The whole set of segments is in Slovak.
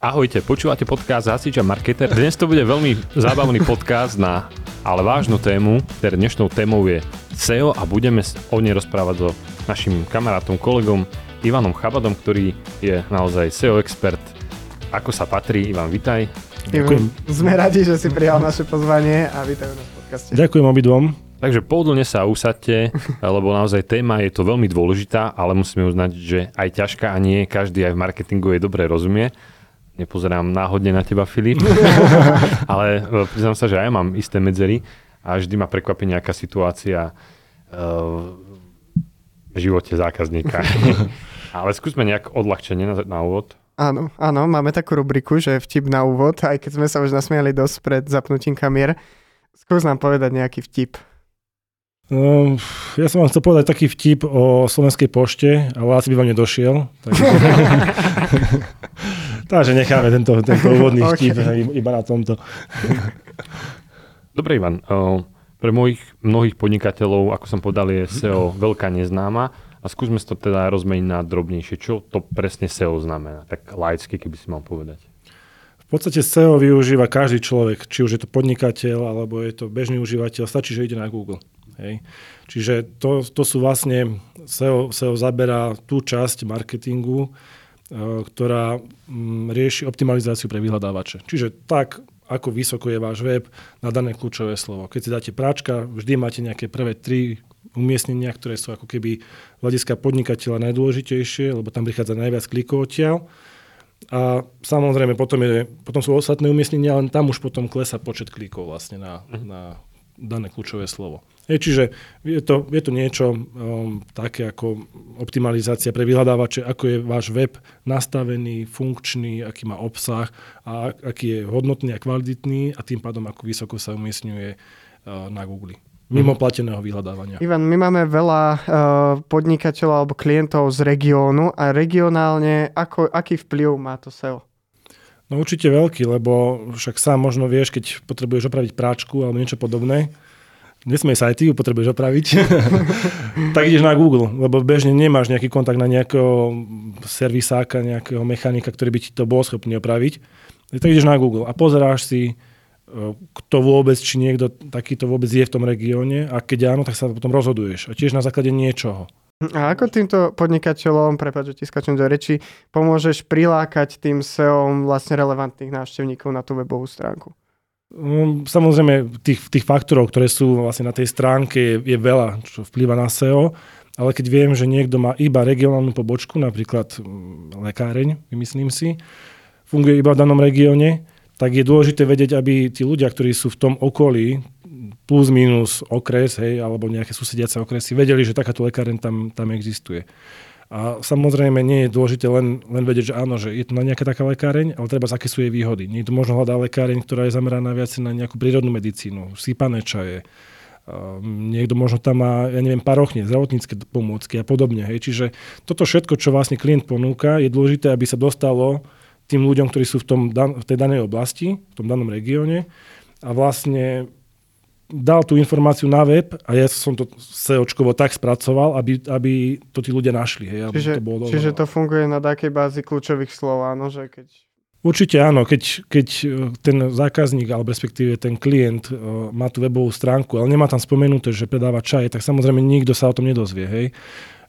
Ahojte, počúvate podcast Hasič a Marketer. Dnes to bude veľmi zábavný podcast na ale vážnu tému, ktoré dnešnou témou je SEO a budeme o nej rozprávať so našim kamarátom, kolegom Ivanom Chabadom, ktorý je naozaj SEO expert. Ako sa patrí, Ivan, vitaj. Ďakujem. Sme radi, že si prijal naše pozvanie a vítajú nás v podcaste. Ďakujem obidvom. Takže pohodlne sa usadte, lebo naozaj téma je to veľmi dôležitá, ale musíme uznať, že aj ťažká a nie každý aj v marketingu je dobre rozumie nepozerám náhodne na teba, Filip, ale e, priznám sa, že aj ja mám isté medzery a vždy ma prekvapí nejaká situácia uh, v živote zákazníka. ale skúsme nejak odľahčenie na, na úvod. Áno, áno, máme takú rubriku, že vtip na úvod, aj keď sme sa už nasmiali dosť pred zapnutím kamier. Skús nám povedať nejaký vtip. No, ja som vám chcel povedať taký vtip o Slovenskej pošte, ale asi by vám nedošiel. Tak... Takže necháme tento, tento úvodný okay. vtip iba na tomto. Dobre, Ivan. Pre mojich mnohých podnikateľov, ako som povedal, je SEO veľká neznáma. A skúsme to teda rozmeniť na drobnejšie. Čo to presne SEO znamená? Tak laicky, keby si mal povedať. V podstate SEO využíva každý človek, či už je to podnikateľ, alebo je to bežný užívateľ. Stačí, že ide na Google. Hej. Čiže to, to sú vlastne, SEO, SEO zaberá tú časť marketingu, ktorá mm, rieši optimalizáciu pre vyhľadávače. Čiže tak, ako vysoko je váš web na dané kľúčové slovo. Keď si dáte práčka, vždy máte nejaké prvé tri umiestnenia, ktoré sú ako keby hľadiska podnikateľa najdôležitejšie, lebo tam prichádza najviac klikov odtiaľ. A samozrejme potom, je, potom sú ostatné umiestnenia, len tam už potom klesa počet klikov vlastne na, mhm. na dané kľúčové slovo. Je, čiže je to, je to niečo um, také ako optimalizácia pre vyhľadávače, ako je váš web nastavený, funkčný, aký má obsah a aký je hodnotný a kvalitný a tým pádom ako vysoko sa umiestňuje uh, na Google. Mimo mhm. plateného vyhľadávania. Ivan, my máme veľa uh, podnikateľov alebo klientov z regiónu a regionálne, ako, aký vplyv má to SEO? No určite veľký, lebo však sám možno vieš, keď potrebuješ opraviť práčku alebo niečo podobné, nesmej sa aj ty ju potrebuješ opraviť, tak ideš na Google, lebo bežne nemáš nejaký kontakt na nejakého servisáka, nejakého mechanika, ktorý by ti to bol schopný opraviť. Tak ideš na Google a pozeráš si, e, kto vôbec, či niekto takýto vôbec je v tom regióne a keď áno, tak sa potom rozhoduješ. A tiež na základe niečoho. A ako týmto podnikateľom, prepáč, že ti skačem do reči, pomôžeš prilákať tým SEO vlastne relevantných návštevníkov na tú webovú stránku? No, samozrejme, tých, tých faktorov, ktoré sú vlastne na tej stránke, je, je veľa, čo vplýva na SEO, ale keď viem, že niekto má iba regionálnu pobočku, napríklad mm, lekáreň, vymyslím si, funguje iba v danom regióne, tak je dôležité vedieť, aby tí ľudia, ktorí sú v tom okolí, plus minus okres, hej, alebo nejaké susediace okresy, vedeli, že takáto lekáreň tam, tam existuje. A samozrejme nie je dôležité len, len vedieť, že áno, že je to na nejaká taká lekáreň, ale treba aké sú jej výhody. Nie je to možno hľadá lekáreň, ktorá je zameraná viac na nejakú prírodnú medicínu, sípané čaje. Um, niekto možno tam má, ja neviem, parochne, zdravotnícke pomôcky a podobne. Hej. Čiže toto všetko, čo vlastne klient ponúka, je dôležité, aby sa dostalo tým ľuďom, ktorí sú v, tom, v tej danej oblasti, v tom danom regióne a vlastne dal tú informáciu na web a ja som to SEOčkovo tak spracoval, aby, aby to tí ľudia našli. Hej, čiže, to bolo čiže to funguje na takej bázi kľúčových slov, áno, že keď... Určite áno, keď, keď e, ten zákazník, alebo respektíve ten klient uh, má tú webovú stránku, ale nemá tam spomenuté, že predáva čaj, tak samozrejme nikto sa o tom nedozvie. Hej.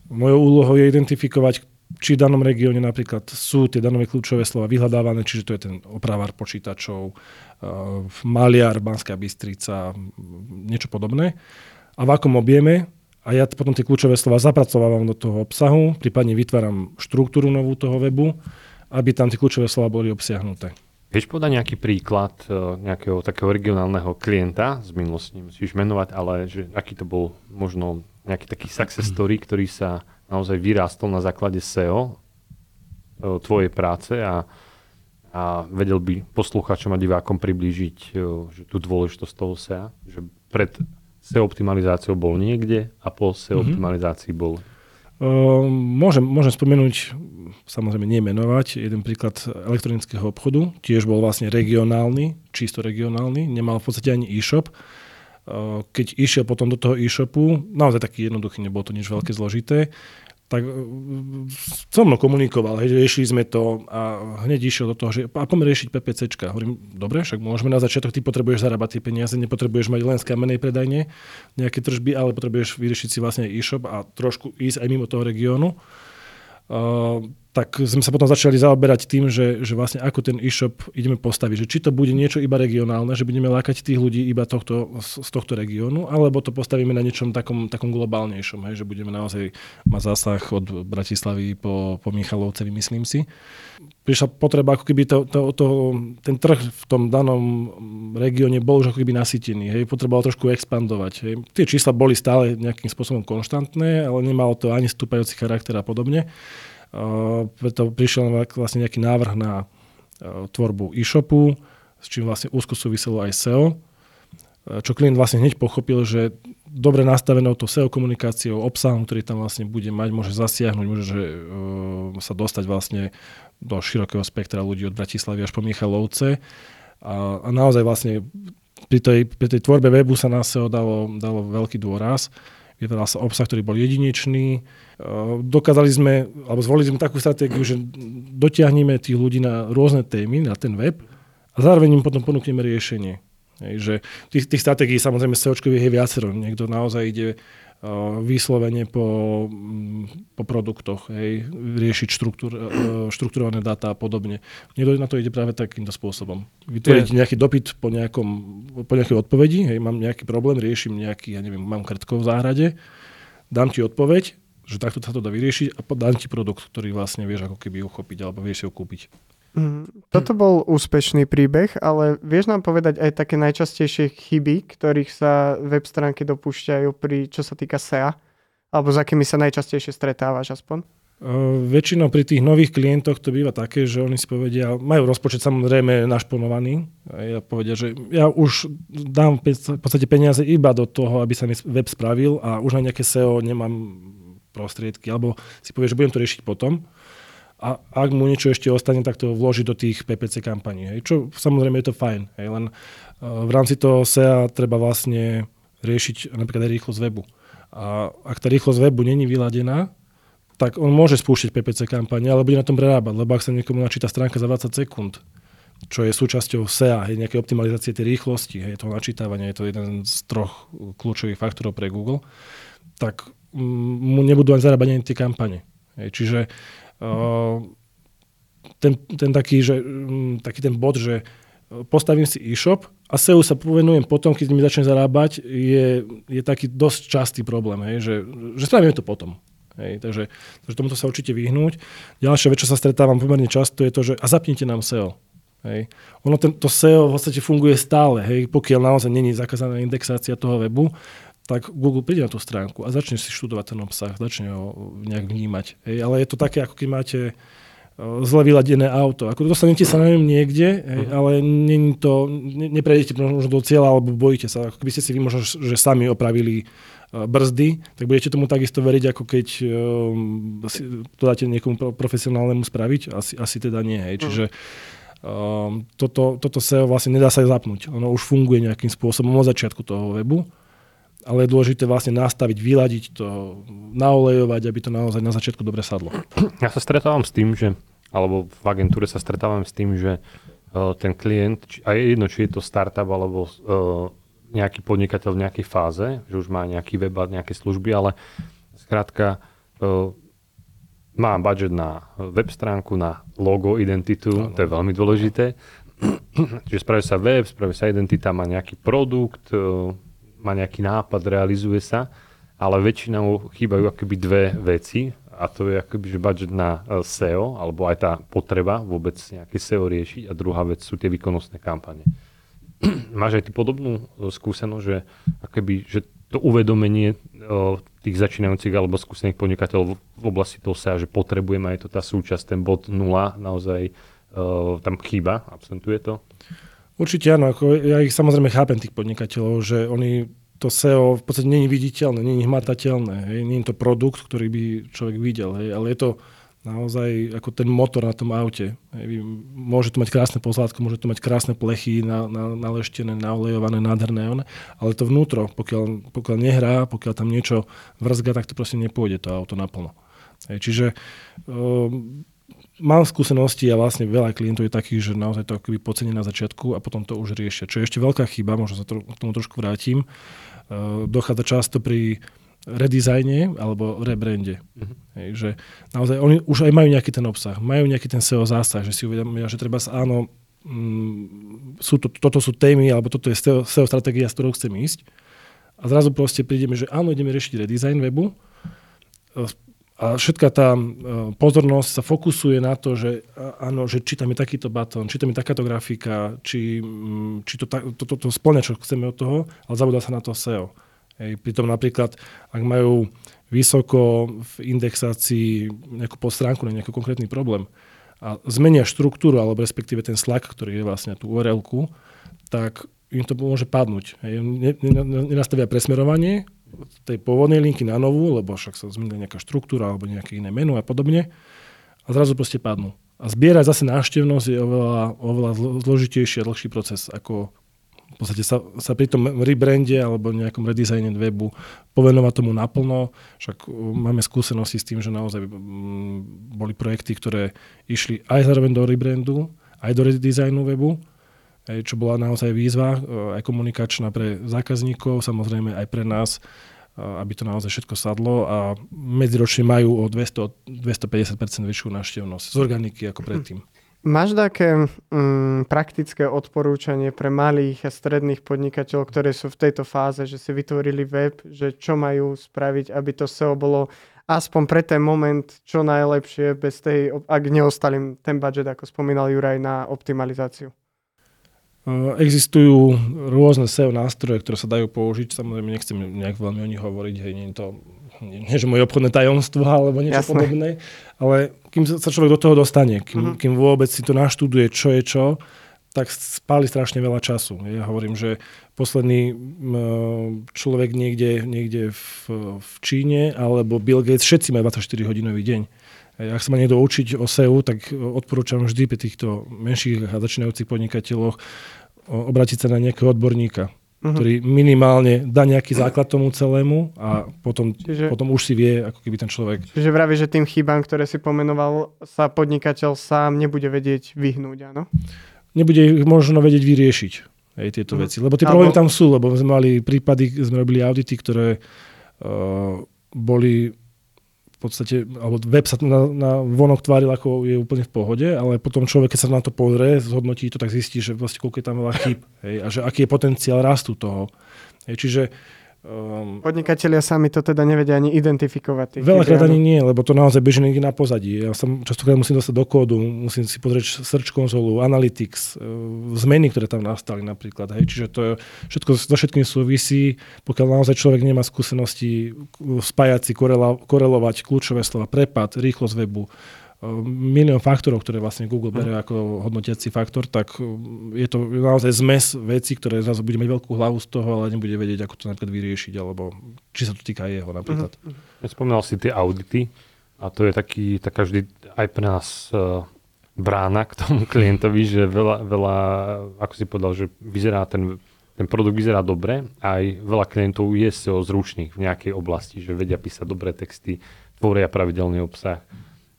Mojou úlohou je identifikovať, či v danom regióne napríklad sú tie danové kľúčové slova vyhľadávané, čiže to je ten opravár počítačov, uh, maliar, Banská Bystrica, niečo podobné. A v akom objeme a ja potom tie kľúčové slova zapracovávam do toho obsahu, prípadne vytváram štruktúru novú toho webu, aby tam tie kľúčové slova boli obsiahnuté. Vieš povedať nejaký príklad uh, nejakého takého regionálneho klienta z minulosti, nemusíš menovať, ale že aký to bol možno nejaký taký success story, ktorý sa naozaj vyrástol na základe SEO e, tvojej práce a, a vedel by poslucháčom a divákom priblížiť e, že tú dôležitosť toho SEA, že pred SEO optimalizáciou bol niekde a po SEO mm-hmm. optimalizácii bol Uh, môžem, môžem spomenúť, samozrejme nemenovať, jeden príklad elektronického obchodu, tiež bol vlastne regionálny, čisto regionálny, nemal v podstate ani e-shop. Uh, keď išiel potom do toho e-shopu, naozaj taký jednoduchý, nebolo to nič veľké zložité, tak e, so mnou komunikoval, hej, riešili sme to a hneď išiel do toho, že a poďme riešiť PPCčka. Hovorím, dobre, však môžeme na začiatok, ty potrebuješ zarábať tie peniaze, nepotrebuješ mať len z kamenej predajne nejaké tržby, ale potrebuješ vyriešiť si vlastne e-shop a trošku ísť aj mimo toho regiónu. Uh, tak sme sa potom začali zaoberať tým, že, že vlastne ako ten e-shop ideme postaviť. Že či to bude niečo iba regionálne, že budeme lákať tých ľudí iba tohto, z tohto regiónu, alebo to postavíme na niečom takom, takom globálnejšom, hej, že budeme naozaj mať zásah od Bratislavy po, po Michalovce, myslím si. Prišla potreba, ako keby to, to, to, ten trh v tom danom regióne bol už ako keby nasýtený. Hej, potreboval trošku expandovať. Hej. Tie čísla boli stále nejakým spôsobom konštantné, ale nemalo to ani stúpajúci charakter a podobne preto prišiel vlastne nejaký návrh na tvorbu e-shopu, s čím vlastne úzko súviselo aj SEO, čo klient vlastne hneď pochopil, že dobre nastavenou to SEO komunikáciou, obsahom, ktorý tam vlastne bude mať, môže zasiahnuť, môže že, uh, sa dostať vlastne do širokého spektra ľudí od Bratislavy až po Michalovce. A, a naozaj vlastne pri tej, pri tej tvorbe webu sa na SEO dalo, dalo veľký dôraz. Vytváral sa obsah, ktorý bol jedinečný, dokázali sme, alebo zvolili sme takú stratégiu, že dotiahneme tých ľudí na rôzne témy, na ten web a zároveň im potom ponúkneme riešenie. Hej, že tých, tých stratégií samozrejme SEOčkových je viacero. Niekto naozaj ide uh, vyslovene po, um, po produktoch, hej, riešiť štruktúr, uh, štruktúrované dáta a podobne. Niekto na to ide práve takýmto spôsobom. Vytvoriť nejaký dopyt po, nejakom, po nejakej odpovedi, hej, mám nejaký problém, riešim nejaký, ja neviem, mám krtkov v záhrade, dám ti odpoveď že takto sa to dá vyriešiť a dám ti produkt, ktorý vlastne vieš ako keby uchopiť alebo vieš si ho kúpiť. Mm, toto bol úspešný príbeh, ale vieš nám povedať aj také najčastejšie chyby, ktorých sa web stránky dopúšťajú pri, čo sa týka SEA? Alebo s akými sa najčastejšie stretávaš aspoň? Uh, väčšinou pri tých nových klientoch to býva také, že oni si povedia, majú rozpočet samozrejme našponovaný. A ja povedia, že ja už dám v podstate peniaze iba do toho, aby sa mi web spravil a už na nejaké SEO nemám prostriedky, alebo si povie, že budem to riešiť potom. A ak mu niečo ešte ostane, tak to vložiť do tých PPC kampaní. Hej. Čo samozrejme je to fajn. Hej. Len uh, v rámci toho SEA treba vlastne riešiť napríklad aj rýchlosť webu. A ak tá rýchlosť webu není vyladená, tak on môže spúšťať PPC kampane, ale bude na tom prerábať, lebo ak sa niekomu načíta stránka za 20 sekúnd, čo je súčasťou SEA, hej, nejaké optimalizácie tej rýchlosti, hej, toho načítavania, je to jeden z troch kľúčových faktorov pre Google, tak mu nebudú ani zarábať ani tie kampane. Hej, čiže ten, ten taký, že, um, taký ten bod, že postavím si e-shop a SEO sa povenujem potom, keď mi začne zarábať, je, je taký dosť častý problém, hej, že, že spravíme to potom. Hej, takže, takže tomuto sa určite vyhnúť. Ďalšia vec, čo sa stretávam pomerne často, je to, že a zapnite nám SEO. Hej. Ono ten, to SEO v podstate funguje stále, hej, pokiaľ naozaj není zakázaná indexácia toho webu, tak Google príde na tú stránku a začne si študovať ten obsah, začne ho nejak vnímať. Hej, ale je to také, ako keď máte e, zle vyladené auto. Ako dostanete sa na ňom niekde, hej, uh-huh. ale není to, ne, neprejdete možno do cieľa, alebo bojíte sa. Ako keby ste si vy možno, že sami opravili uh, brzdy, tak budete tomu takisto veriť, ako keď um, to dáte niekomu profesionálnemu spraviť. Asi, asi teda nie. Hej. Uh-huh. Čiže um, toto, toto SEO vlastne nedá sa zapnúť. Ono už funguje nejakým spôsobom od začiatku toho webu ale je dôležité vlastne nastaviť, vyladiť to, naolejovať, aby to naozaj na začiatku dobre sadlo. Ja sa stretávam s tým, že, alebo v agentúre sa stretávam s tým, že uh, ten klient, či, a je jedno, či je to startup alebo uh, nejaký podnikateľ v nejakej fáze, že už má nejaký web a nejaké služby, ale skrátka uh, má budget na web stránku, na logo, identitu, ano. to je veľmi dôležité. Čiže spraví sa web, spraví sa identita, má nejaký produkt, má nejaký nápad, realizuje sa, ale väčšinou chýbajú akoby dve veci a to je akoby, že budget na e, SEO, alebo aj tá potreba vôbec nejaké SEO riešiť a druhá vec sú tie výkonnostné kampane. Máš aj ty podobnú e, skúsenosť, že, akoby, že to uvedomenie e, tých začínajúcich alebo skúsených podnikateľov v oblasti toho SEA, že potrebujeme aj to tá súčasť, ten bod 0 naozaj tam chýba, absentuje to? Určite áno, ako ja ich samozrejme chápem tých podnikateľov, že oni to SEO v podstate je viditeľné, je hmatateľné, hej, je to produkt, ktorý by človek videl, hej, ale je to naozaj ako ten motor na tom aute. Hej, môže to mať krásne pozlátko, môže to mať krásne plechy na, na, naleštené, naolejované, nádherné, ale to vnútro, pokiaľ, pokiaľ nehrá, pokiaľ tam niečo vrzga, tak to proste nepôjde to auto naplno. Hej, čiže um, mám skúsenosti a vlastne veľa klientov je takých, že naozaj to akoby podcenia na začiatku a potom to už riešia. Čo je ešte veľká chyba, možno sa to, k tomu trošku vrátim, uh, dochádza často pri redizajne alebo rebrande. Uh-huh. Hej, že naozaj oni už aj majú nejaký ten obsah, majú nejaký ten SEO zásah, že si uvedomia, že treba sa áno, mm, sú to, toto sú témy alebo toto je SEO, SEO stratégia, s ktorou chcem ísť. A zrazu proste prídeme, že áno, ideme riešiť redesign webu a všetká tá e, pozornosť sa fokusuje na to, že áno, že či tam je takýto batón, či tam je takáto grafika, či, mm, či to, to, to, to splňa, čo chceme od toho, ale zabudá sa na to SEO. Hej, pritom napríklad, ak majú vysoko v indexácii nejakú postránku na nejaký konkrétny problém a zmenia štruktúru, alebo respektíve ten Slack, ktorý je vlastne tú url tak im to môže padnúť. Hej, nenastavia presmerovanie, tej pôvodnej linky na novú, lebo však sa zmenila nejaká štruktúra alebo nejaké iné menu a podobne a zrazu proste padnú. A zbierať zase návštevnosť je oveľa, oveľa zložitejší a dlhší proces, ako v podstate sa, sa pri tom rebrande alebo nejakom redizajne webu povenovať tomu naplno. Však máme skúsenosti s tým, že naozaj boli projekty, ktoré išli aj zároveň do rebrandu, aj do redizajnu webu čo bola naozaj výzva e, aj komunikačná pre zákazníkov, samozrejme aj pre nás, e, aby to naozaj všetko sadlo a medziročne majú o 200, 250% väčšiu návštevnosť z organiky ako predtým. Máš také mm, praktické odporúčanie pre malých a stredných podnikateľov, ktoré sú v tejto fáze, že si vytvorili web, že čo majú spraviť, aby to SEO bolo aspoň pre ten moment čo najlepšie, bez tej, ak neostali ten budget, ako spomínal Juraj, na optimalizáciu? Existujú rôzne SEO nástroje, ktoré sa dajú použiť. Samozrejme, nechcem nejak veľmi o nich hovoriť, hej, nie je to nie, že moje obchodné tajomstvo alebo niečo Jasné. podobné, ale kým sa človek do toho dostane, kým, uh-huh. kým vôbec si to naštuduje, čo je čo, tak spáli strašne veľa času. Ja hovorím, že posledný človek niekde, niekde v, v Číne alebo Bill Gates, všetci majú 24 hodinový deň. Ak sa má niekto učiť o SEO, tak odporúčam vždy pri týchto menších a začínajúcich podnikateľoch obrátiť sa na nejakého odborníka, uh-huh. ktorý minimálne dá nejaký základ tomu celému a potom, čiže, potom už si vie, ako keby ten človek... Čiže vraví, že tým chybám, ktoré si pomenoval, sa podnikateľ sám nebude vedieť vyhnúť, áno? Nebude ich možno vedieť vyriešiť aj tieto uh-huh. veci. Lebo tie problémy tam sú, lebo sme mali prípady, sme robili audity, ktoré uh, boli podstate, alebo web sa na, na vonok tváril, ako je úplne v pohode, ale potom človek, keď sa na to pozrie, zhodnotí to, tak zistí, že vlastne koľko je tam veľa chyb hej, a že aký je potenciál rastu toho. Hej, čiže Um, Podnikatelia sami to teda nevedia ani identifikovať. Veľakrát ani nie, lebo to naozaj beží niekde na pozadí. Ja som častokrát musím dostať do kódu, musím si pozrieť search konzolu, analytics, uh, zmeny, ktoré tam nastali napríklad. Hej. Čiže to je, všetko so všetkým súvisí. Pokiaľ naozaj človek nemá skúsenosti spájať si, korelovať kľúčové slova, prepad, rýchlosť webu, milión faktorov, ktoré vlastne Google berie ako hodnotiaci faktor, tak um, je to naozaj zmes vecí, ktoré zrazu bude mať veľkú hlavu z toho, ale nebude vedieť, ako to napríklad vyriešiť, alebo či sa to týka jeho napríklad. Uh-huh. Spomínal si tie audity a to je taký, taká vždy aj pre nás uh, brána k tomu klientovi, že veľa, veľa, ako si povedal, že vyzerá ten, ten produkt vyzerá dobre, aj veľa klientov je zručných v nejakej oblasti, že vedia písať dobré texty, tvoria pravidelný obsah.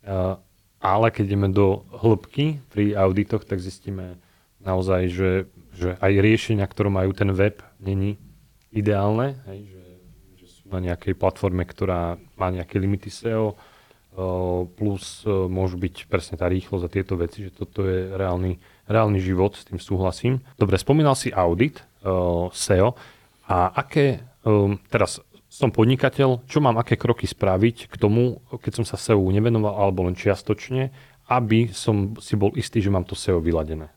Uh, ale keď ideme do hĺbky pri auditoch, tak zistíme naozaj, že, že aj riešenia, ktoré majú ten web, není ideálne, hej, že, že sú na nejakej platforme, ktorá má nejaké limity SEO, plus môžu byť presne tá rýchlosť a tieto veci, že toto je reálny, reálny život, s tým súhlasím. Dobre, spomínal si audit SEO a aké, teraz som podnikateľ, čo mám aké kroky spraviť k tomu, keď som sa SEO nevenoval alebo len čiastočne, aby som si bol istý, že mám to SEO vyladené?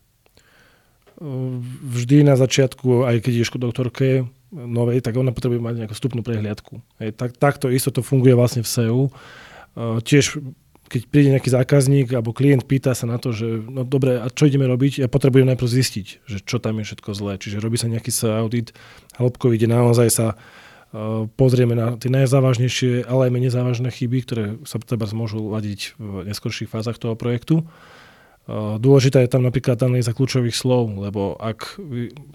Vždy na začiatku, aj keď ideš k doktorke novej, tak ona potrebuje mať nejakú vstupnú prehliadku. Hej, tak, takto isto to funguje vlastne v SEO. Tiež keď príde nejaký zákazník alebo klient pýta sa na to, že no dobre, a čo ideme robiť, ja potrebujem najprv zistiť, že čo tam je všetko zlé. Čiže robí sa nejaký audit hĺbkový, kde naozaj sa pozrieme na tie najzávažnejšie, ale aj menej závažné chyby, ktoré sa treba môžu ladiť v neskorších fázach toho projektu. Dôležitá je tam napríklad analýza kľúčových slov, lebo ak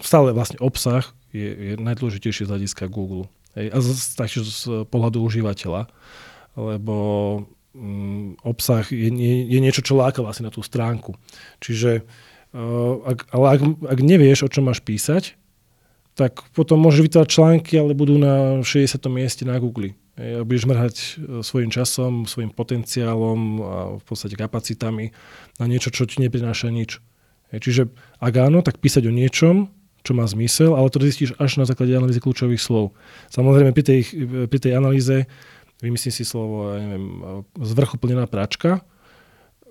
stále vlastne obsah je, je najdôležitejší z hľadiska Google. Hej, a taktiež z pohľadu užívateľa, lebo mm, obsah je, je, je niečo, čo láka vlastne na tú stránku. Čiže uh, ak, ale ak, ak nevieš, o čom máš písať, tak potom môžeš vytvárať články, ale budú na 60. mieste na Google. A budeš mrhať e, svojim časom, svojim potenciálom a v podstate kapacitami na niečo, čo ti neprináša nič. Čiže ak áno, tak písať o niečom, čo má zmysel, ale to zistíš až na základe analýzy kľúčových slov. Samozrejme, pri tej, pri tej analýze vymyslím si slovo, ja neviem, z vrchu plnená pračka,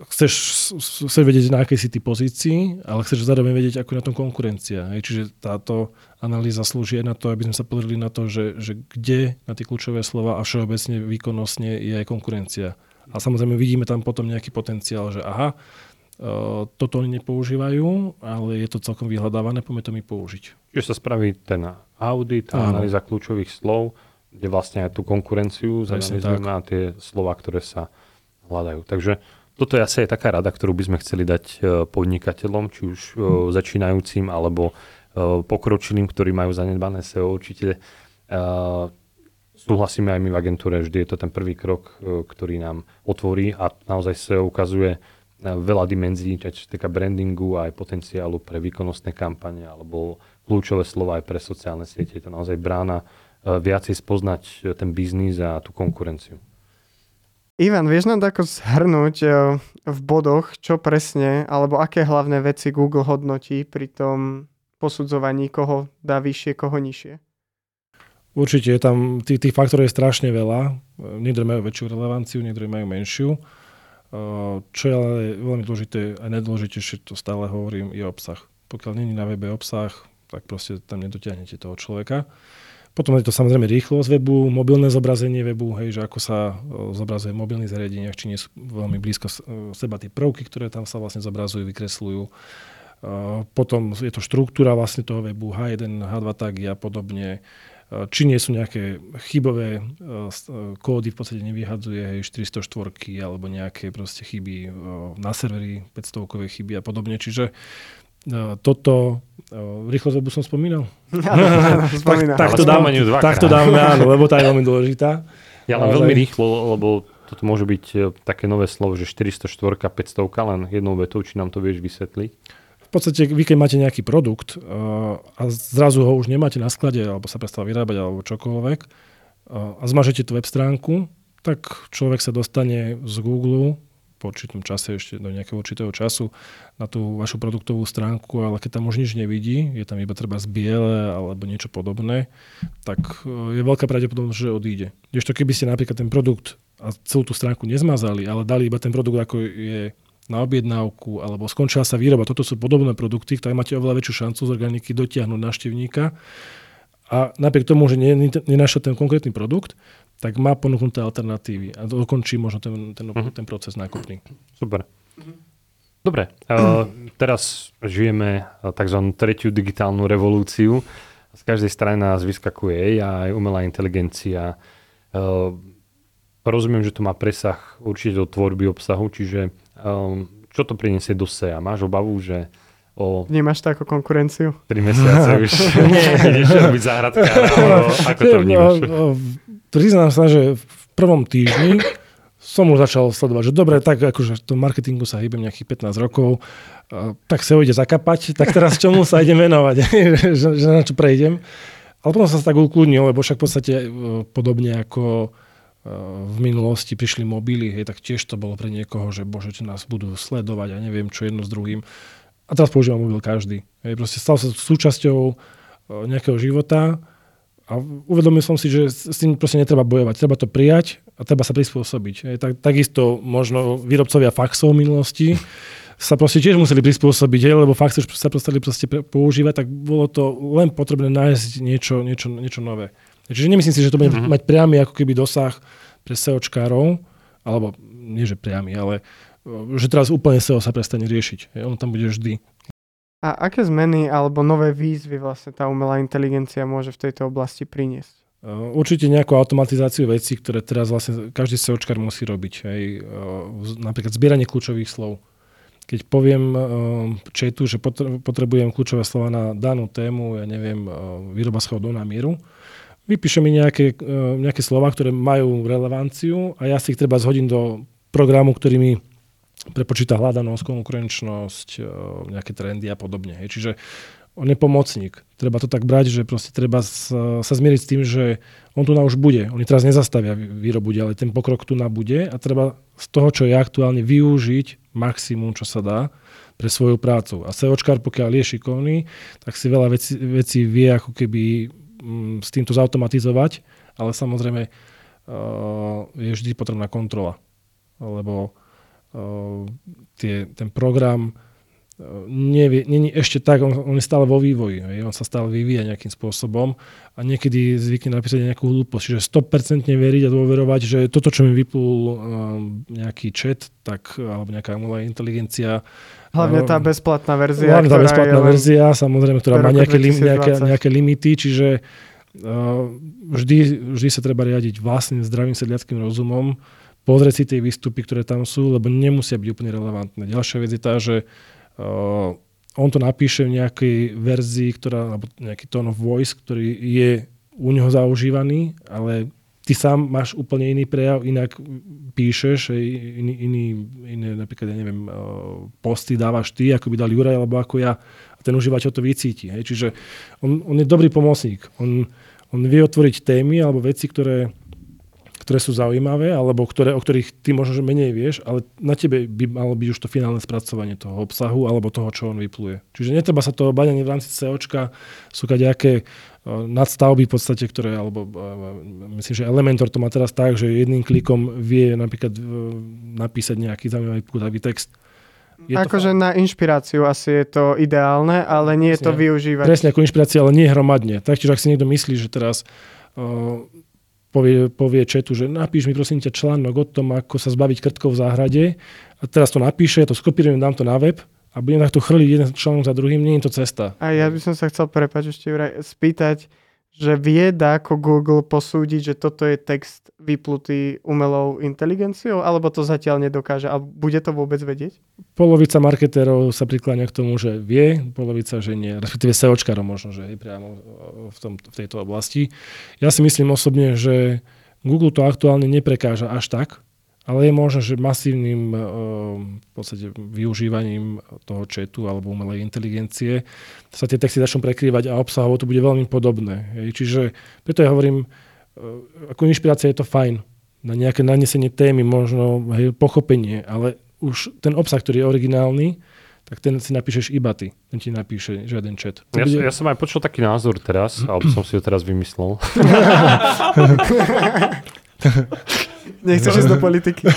chceš, chceš vedieť, na akej si ty pozícii, ale chceš zároveň vedieť, ako je na tom konkurencia. Hej. Čiže táto analýza slúži aj na to, aby sme sa pozreli na to, že, že kde na tie kľúčové slova a všeobecne výkonnostne je aj konkurencia. A samozrejme vidíme tam potom nejaký potenciál, že aha, Uh, toto oni nepoužívajú, ale je to celkom vyhľadávané, poďme to mi použiť. Čiže sa spraví ten audit, analýza kľúčových slov, kde vlastne aj tú konkurenciu zanalizujeme a tie slova, ktoré sa hľadajú. Takže toto je asi aj taká rada, ktorú by sme chceli dať e, podnikateľom, či už hmm. začínajúcim alebo e, pokročilým, ktorí majú zanedbané SEO. Určite súhlasíme aj my v agentúre, vždy je to ten prvý krok, ktorý nám otvorí a naozaj SEO ukazuje veľa dimenzií, čo sa týka brandingu a aj potenciálu pre výkonnostné kampane alebo kľúčové slova aj pre sociálne siete. Je to naozaj brána viacej spoznať ten biznis a tú konkurenciu. Ivan, vieš nám tako zhrnúť e, v bodoch, čo presne, alebo aké hlavné veci Google hodnotí pri tom posudzovaní, koho dá vyššie, koho nižšie? Určite, tam tých, tých faktorov je strašne veľa. Niektoré majú väčšiu relevanciu, niektoré majú menšiu. E, čo je ale veľmi dôležité a nedôležitejšie, to stále hovorím, je obsah. Pokiaľ není na webe obsah, tak proste tam nedotiahnete toho človeka. Potom je to samozrejme rýchlosť webu, mobilné zobrazenie webu, hej, že ako sa zobrazuje v mobilných zariadeniach, či nie sú veľmi blízko seba tie prvky, ktoré tam sa vlastne zobrazujú, vykresľujú. Potom je to štruktúra vlastne toho webu, H1, H2 tagy a podobne. Či nie sú nejaké chybové kódy, v podstate nevyhadzuje, hej, 404 alebo nejaké proste chyby na serveri, 500 chyby a podobne. Čiže toto, rýchlo webu som spomínal? spomínal. tak, tak, to dáme, tak to dáme, áno, lebo tá je veľmi dôležitá. Ja len veľmi rýchlo, lebo toto môže byť e, také nové slovo, že 404, 500, len jednou vetou, či nám to vieš vysvetliť? V podstate, vy keď máte nejaký produkt a zrazu ho už nemáte na sklade, alebo sa prestal vyrábať, alebo čokoľvek, a zmažete tú web stránku, tak človek sa dostane z Google po určitom čase, ešte do nejakého určitého času na tú vašu produktovú stránku, ale keď tam už nič nevidí, je tam iba treba z biele alebo niečo podobné, tak e, je veľká pravdepodobnosť, že odíde. Kdežto keby ste napríklad ten produkt a celú tú stránku nezmazali, ale dali iba ten produkt, ako je na objednávku, alebo skončila sa výroba. Toto sú podobné produkty, ktoré máte oveľa väčšiu šancu z organiky dotiahnuť návštevníka. A napriek tomu, že nenašiel ten konkrétny produkt, tak má ponúknuté alternatívy a dokončí možno ten, ten, uh-huh. ten proces nákupný. Super. Dobre, uh, teraz žijeme tzv. tretiu digitálnu revolúciu. Z každej strany nás vyskakuje aj umelá inteligencia. Uh, rozumiem, že to má presah určite do tvorby obsahu, čiže um, čo to priniesie do SEA? Máš obavu, že o... Vnímaš to ako konkurenciu? 3 mesiace už ideš robiť záhradkára, ako to vnímaš? Priznám sa, že v prvom týždni som už začal sledovať, že dobre, tak akože v tom marketingu sa hýbem nejakých 15 rokov, tak sa ide zakapať, tak teraz čomu sa idem venovať, že, že na čo prejdem. Ale potom sa tak ukludnil, lebo však v podstate e, podobne ako e, v minulosti prišli mobily, hej, tak tiež to bolo pre niekoho, že bože, či nás budú sledovať a neviem čo jedno s druhým. A teraz používa mobil každý. Hej, proste stal sa súčasťou e, nejakého života a uvedomil som si, že s tým proste netreba bojovať. Treba to prijať a treba sa prispôsobiť. Tak, takisto možno výrobcovia faxov v minulosti sa proste tiež museli prispôsobiť, hej, lebo faxy sa prestali proste používať, tak bolo to len potrebné nájsť niečo, niečo, niečo nové. Čiže nemyslím si, že to bude uh-huh. mať priamy ako keby dosah pre SEOčkárov, alebo nie že priamy, ale že teraz úplne SEO sa prestane riešiť. Hej, on tam bude vždy. A aké zmeny alebo nové výzvy vlastne tá umelá inteligencia môže v tejto oblasti priniesť? Určite nejakú automatizáciu vecí, ktoré teraz vlastne každý SEOčkar musí robiť. Hej. Napríklad zbieranie kľúčových slov. Keď poviem chatu, že potrebujem kľúčové slova na danú tému, ja neviem, výroba schodov na mieru, vypíše mi nejaké, nejaké slova, ktoré majú relevanciu a ja si ich treba zhodím do programu, ktorý mi prepočíta hľadanosť, konkurenčnosť, e, nejaké trendy a podobne. Hej. Čiže on je pomocník. Treba to tak brať, že proste treba sa, sa zmieriť s tým, že on tu na už bude. Oni teraz nezastavia výrobu, ale ten pokrok tu na bude a treba z toho, čo je aktuálne, využiť maximum, čo sa dá pre svoju prácu. A SEOčkár, pokiaľ je šikovný, tak si veľa vecí, vecí vie ako keby mm, s týmto zautomatizovať, ale samozrejme uh, je vždy potrebná kontrola. Lebo tie, ten program nevie, není ešte tak, on, on je stále vo vývoji, hej, on sa stále vyvíja nejakým spôsobom a niekedy zvykne napísať nejakú hlúposť, čiže 100% veriť a dôverovať, že toto, čo mi vyplul um, nejaký chat, tak, alebo nejaká umelá inteligencia. Hlavne tá bezplatná verzia. Hlavne tá bezplatná verzia, samozrejme, ktorá má nejaké, lim, nejaké, nejaké limity, čiže uh, vždy, vždy sa treba riadiť vlastným zdravým sedliackým rozumom, pozrieť si tie výstupy, ktoré tam sú, lebo nemusia byť úplne relevantné. Ďalšia vec je tá, že Uh, on to napíše v nejakej verzii, ktorá, alebo nejaký tone of voice, ktorý je u neho zaužívaný, ale ty sám máš úplne iný prejav, inak píšeš, iný, iný, iné napríklad, ja neviem, uh, posty dávaš ty, ako by dal Juraj, alebo ako ja. A ten užívateľ to vycíti. Hej. Čiže on, on je dobrý pomocník. On, on vie otvoriť témy alebo veci, ktoré ktoré sú zaujímavé, alebo ktoré, o ktorých ty možno že menej vieš, ale na tebe by malo byť už to finálne spracovanie toho obsahu alebo toho, čo on vypluje. Čiže netreba sa toho bať ani v rámci COčka, sú nejaké nadstavby v podstate, ktoré, alebo myslím, že Elementor to má teraz tak, že jedným klikom vie napríklad napísať nejaký zaujímavý pútavý text. Je akože na inšpiráciu asi je to ideálne, ale nie je to využívať. Presne ako inšpirácia, ale nie hromadne. Taktiež, ak si niekto myslí, že teraz uh, povie, povie četu, že napíš mi prosím ťa článok o tom, ako sa zbaviť krtkov v záhrade a teraz to napíše, ja to skopírujem, dám to na web a budem takto chrliť jeden článok za druhým, nie je to cesta. A ja by som sa chcel prepať ešte spýtať, že vie ako Google posúdiť, že toto je text vyplutý umelou inteligenciou, alebo to zatiaľ nedokáže? A bude to vôbec vedieť? Polovica marketérov sa prikláňa k tomu, že vie, polovica, že nie. Respektíve SEOčkarov možno, že je priamo v, tom, v tejto oblasti. Ja si myslím osobne, že Google to aktuálne neprekáža až tak, ale je možné, že masívnym eh, v podstate využívaním toho chatu alebo umelej inteligencie sa tie texty začnú prekrývať a obsahovo to bude veľmi podobné. Čiže preto ja hovorím, eh, ako inšpirácia je to fajn na nejaké nanesenie témy, možno hej, pochopenie, ale už ten obsah, ktorý je originálny, tak ten si napíšeš iba ty. Ten ti napíše žiaden chat. Ja, bude... ja som aj počul taký názor teraz, alebo som si ho teraz vymyslel. Nechceš ísť do politiky. uh,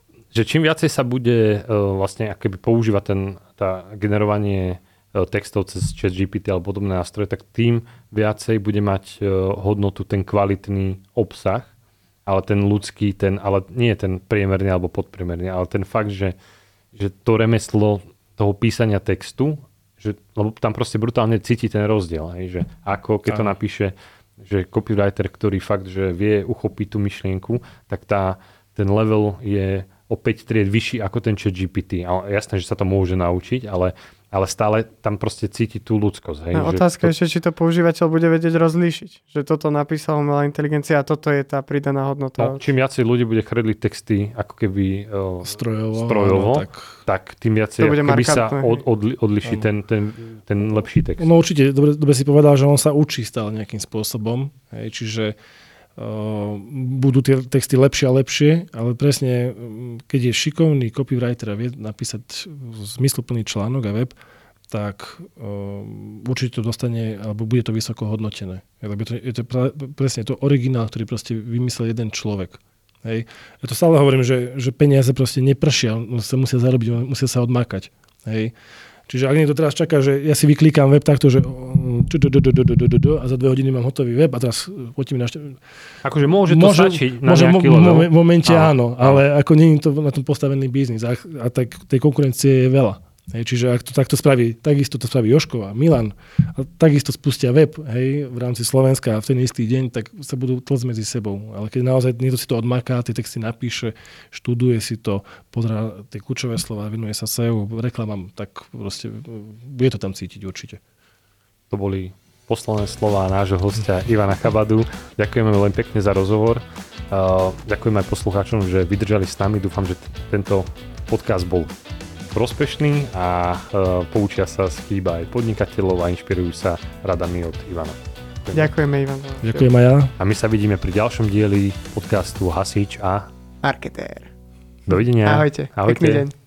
že čím viacej sa bude uh, vlastne akoby používať ten, tá generovanie uh, textov cez chat GPT alebo podobné nástroje, tak tým viacej bude mať uh, hodnotu ten kvalitný obsah, ale ten ľudský, ten, ale nie ten priemerný alebo podpriemerný, ale ten fakt, že, že to remeslo toho písania textu, že, lebo tam proste brutálne cíti ten rozdiel, hej, že ako keď to napíše že copywriter, ktorý fakt, že vie uchopiť tú myšlienku, tak tá, ten level je o 5 tried vyšší ako ten chat GPT. Jasné, že sa to môže naučiť, ale ale stále tam proste cíti tú ľudskosť. Hej, no, otázka to... ešte, či to používateľ bude vedieť rozlíšiť. Že toto napísala umelá inteligencia a toto je tá pridaná hodnota. No, čím viacej ľudí bude chrliť texty ako keby uh, strojovo, strojovo no, tak... tak tým viacej bude keby sa od, odli, odliší ten, ten, ten lepší text. No určite, dobre, dobre si povedal, že on sa učí stále nejakým spôsobom. Hej, čiže budú tie texty lepšie a lepšie, ale presne, mm, keď je šikovný copywriter a vie napísať zmysluplný článok a web, tak um, určite to dostane, alebo bude to vysoko hodnotené. Lebo to, je to presne to originál, ktorý proste vymyslel jeden človek. Hej. Ja to stále hovorím, že, že peniaze proste nepršia, sa musia zarobiť, musia sa odmákať. Hej. Čiže ak niekto teraz čaká, že ja si vyklikám web takto, že a za dve hodiny mám hotový web a teraz poďte mi na Akože môže to môže, stačiť na môže nejaký level. V momente áno, ale ako nie je to na tom postavený biznis a, a tak tej konkurencie je veľa. Hej, čiže ak to takto spraví, takisto to spraví Joško a Milan, a takisto spustia web hej, v rámci Slovenska a v ten istý deň, tak sa budú tlcť medzi sebou. Ale keď naozaj niekto si to odmaká, tie texty napíše, študuje si to, pozrá tie kľúčové slova, venuje sa SEO, reklamám, tak proste bude to tam cítiť určite. To boli posledné slova nášho hostia Ivana Chabadu. Ďakujeme veľmi pekne za rozhovor. Uh, ďakujem aj poslucháčom, že vydržali s nami. Dúfam, že tento podcast bol prospešný a uh, poučia sa z chýba aj podnikateľov a inšpirujú sa radami od Ivana. Ďakujeme, Ivan. Ďakujem aj ja. A my sa vidíme pri ďalšom dieli podcastu Hasič a Marketér. dovidenia. Ahojte. Ahojte. Pekný deň.